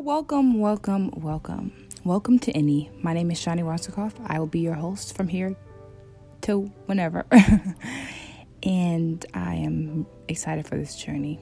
Welcome, welcome, welcome. Welcome to Inni. My name is Shani Wasserkoff. I will be your host from here to whenever. and I am excited for this journey.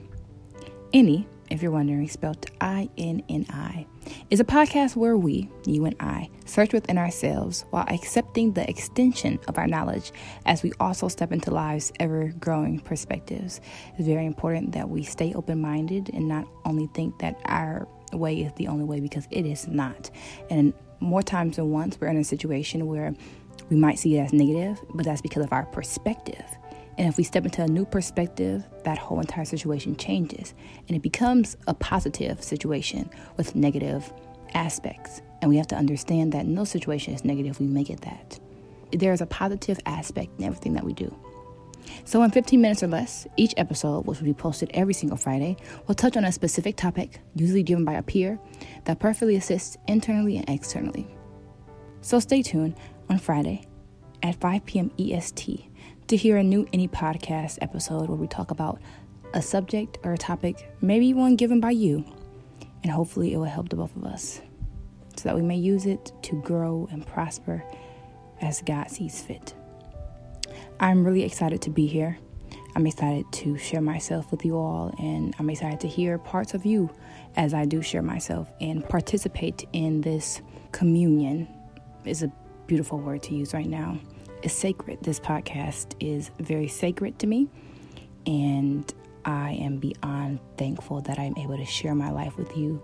Inni, if you're wondering, spelled I N N I, is a podcast where we, you and I, search within ourselves while accepting the extension of our knowledge as we also step into life's ever growing perspectives. It's very important that we stay open minded and not only think that our way is the only way because it is not. And more times than once, we're in a situation where we might see it as negative, but that's because of our perspective. And if we step into a new perspective, that whole entire situation changes and it becomes a positive situation with negative aspects. And we have to understand that no situation is negative, we make it that. There is a positive aspect in everything that we do. So, in 15 minutes or less, each episode, which will be posted every single Friday, will touch on a specific topic, usually given by a peer, that perfectly assists internally and externally. So, stay tuned on Friday at 5 p.m. EST to hear a new Inni Podcast episode where we talk about a subject or a topic, maybe one given by you, and hopefully it will help the both of us so that we may use it to grow and prosper as God sees fit. I'm really excited to be here. I'm excited to share myself with you all, and I'm excited to hear parts of you as I do share myself and participate in this communion. Is a beautiful word to use right now. It's sacred. This podcast is very sacred to me, and I am beyond thankful that I'm able to share my life with you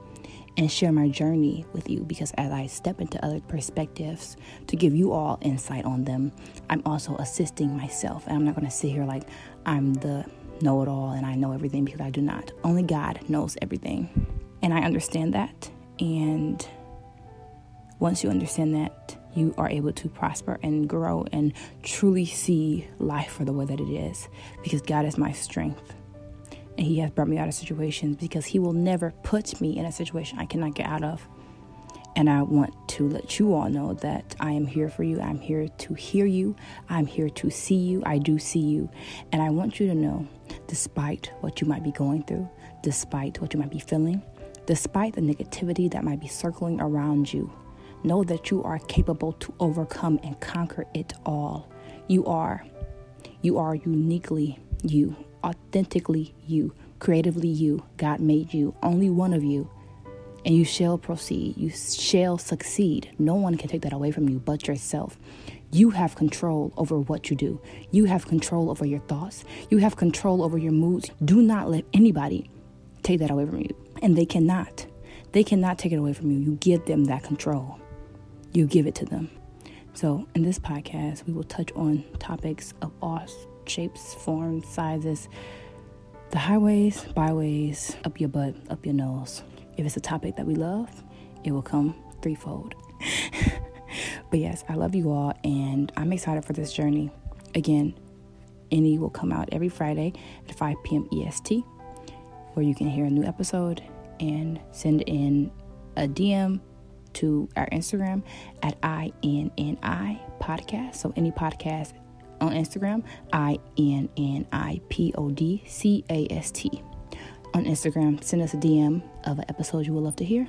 and share my journey with you because as I step into other perspectives to give you all insight on them, I'm also assisting myself. And I'm not going to sit here like I'm the know it all and I know everything because I do not. Only God knows everything. And I understand that. And once you understand that, you are able to prosper and grow and truly see life for the way that it is because God is my strength. And He has brought me out of situations because He will never put me in a situation I cannot get out of. And I want to let you all know that I am here for you. I'm here to hear you. I'm here to see you. I do see you. And I want you to know, despite what you might be going through, despite what you might be feeling, despite the negativity that might be circling around you, know that you are capable to overcome and conquer it all. You are. You are uniquely you authentically you, creatively you. God made you, only one of you. And you shall proceed. You shall succeed. No one can take that away from you but yourself. You have control over what you do. You have control over your thoughts. You have control over your moods. Do not let anybody take that away from you. And they cannot. They cannot take it away from you. You give them that control. You give it to them. So, in this podcast, we will touch on topics of all shapes, forms, sizes, the highways, byways, up your butt, up your nose. If it's a topic that we love, it will come threefold. but yes, I love you all and I'm excited for this journey. Again, Inni will come out every Friday at 5 p.m. EST, where you can hear a new episode and send in a DM to our Instagram at INNI podcast. So Inni podcast on Instagram, I N N I P O D C A S T. On Instagram, send us a DM of an episode you would love to hear,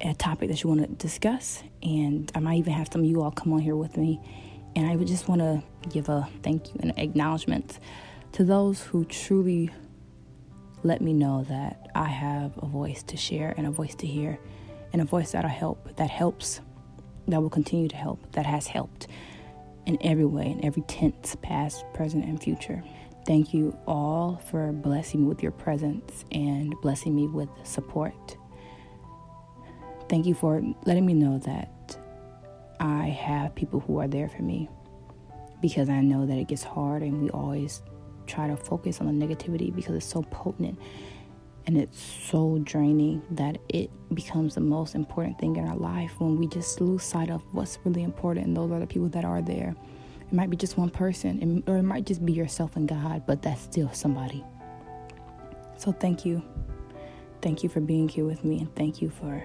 a topic that you want to discuss, and I might even have some of you all come on here with me. And I would just want to give a thank you and acknowledgement to those who truly let me know that I have a voice to share and a voice to hear, and a voice that'll help, that helps, that will continue to help, that has helped in every way, in every tense, past, present, and future. Thank you all for blessing me with your presence and blessing me with support. Thank you for letting me know that I have people who are there for me because I know that it gets hard and we always try to focus on the negativity because it's so potent and it's so draining that it becomes the most important thing in our life when we just lose sight of what's really important and those are the people that are there. It might be just one person or it might just be yourself and god but that's still somebody. So thank you. Thank you for being here with me and thank you for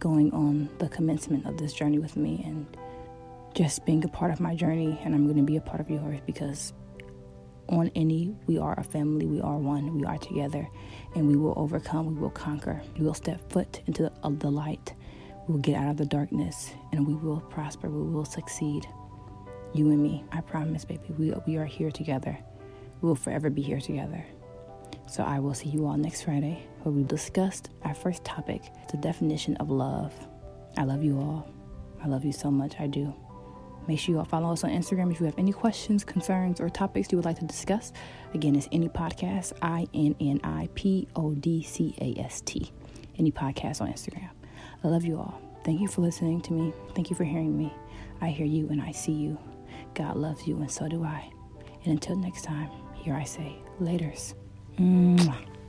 going on the commencement of this journey with me and just being a part of my journey. And i'm going to be a part of yours because on Inni, we are a family, we are one, we are together, and we will overcome, we will conquer. We will step foot into the, the light. We will get out of the darkness, and we will prosper, we will succeed. You and me, I promise, baby, we, we are here together. We will forever be here together. So I will see you all next Friday where we discussed our first topic, the definition of love. I love you all. I love you so much. I do. Make sure you all follow us on Instagram if you have any questions, concerns, or topics you would like to discuss. Again, it's Inni podcast, I N N I P O D C A S T. Inni podcast on Instagram. I love you all. Thank you for listening to me. Thank you for hearing me. I hear you and I see you. God loves you and so do I. And until next time, here I say, laters. Mwah.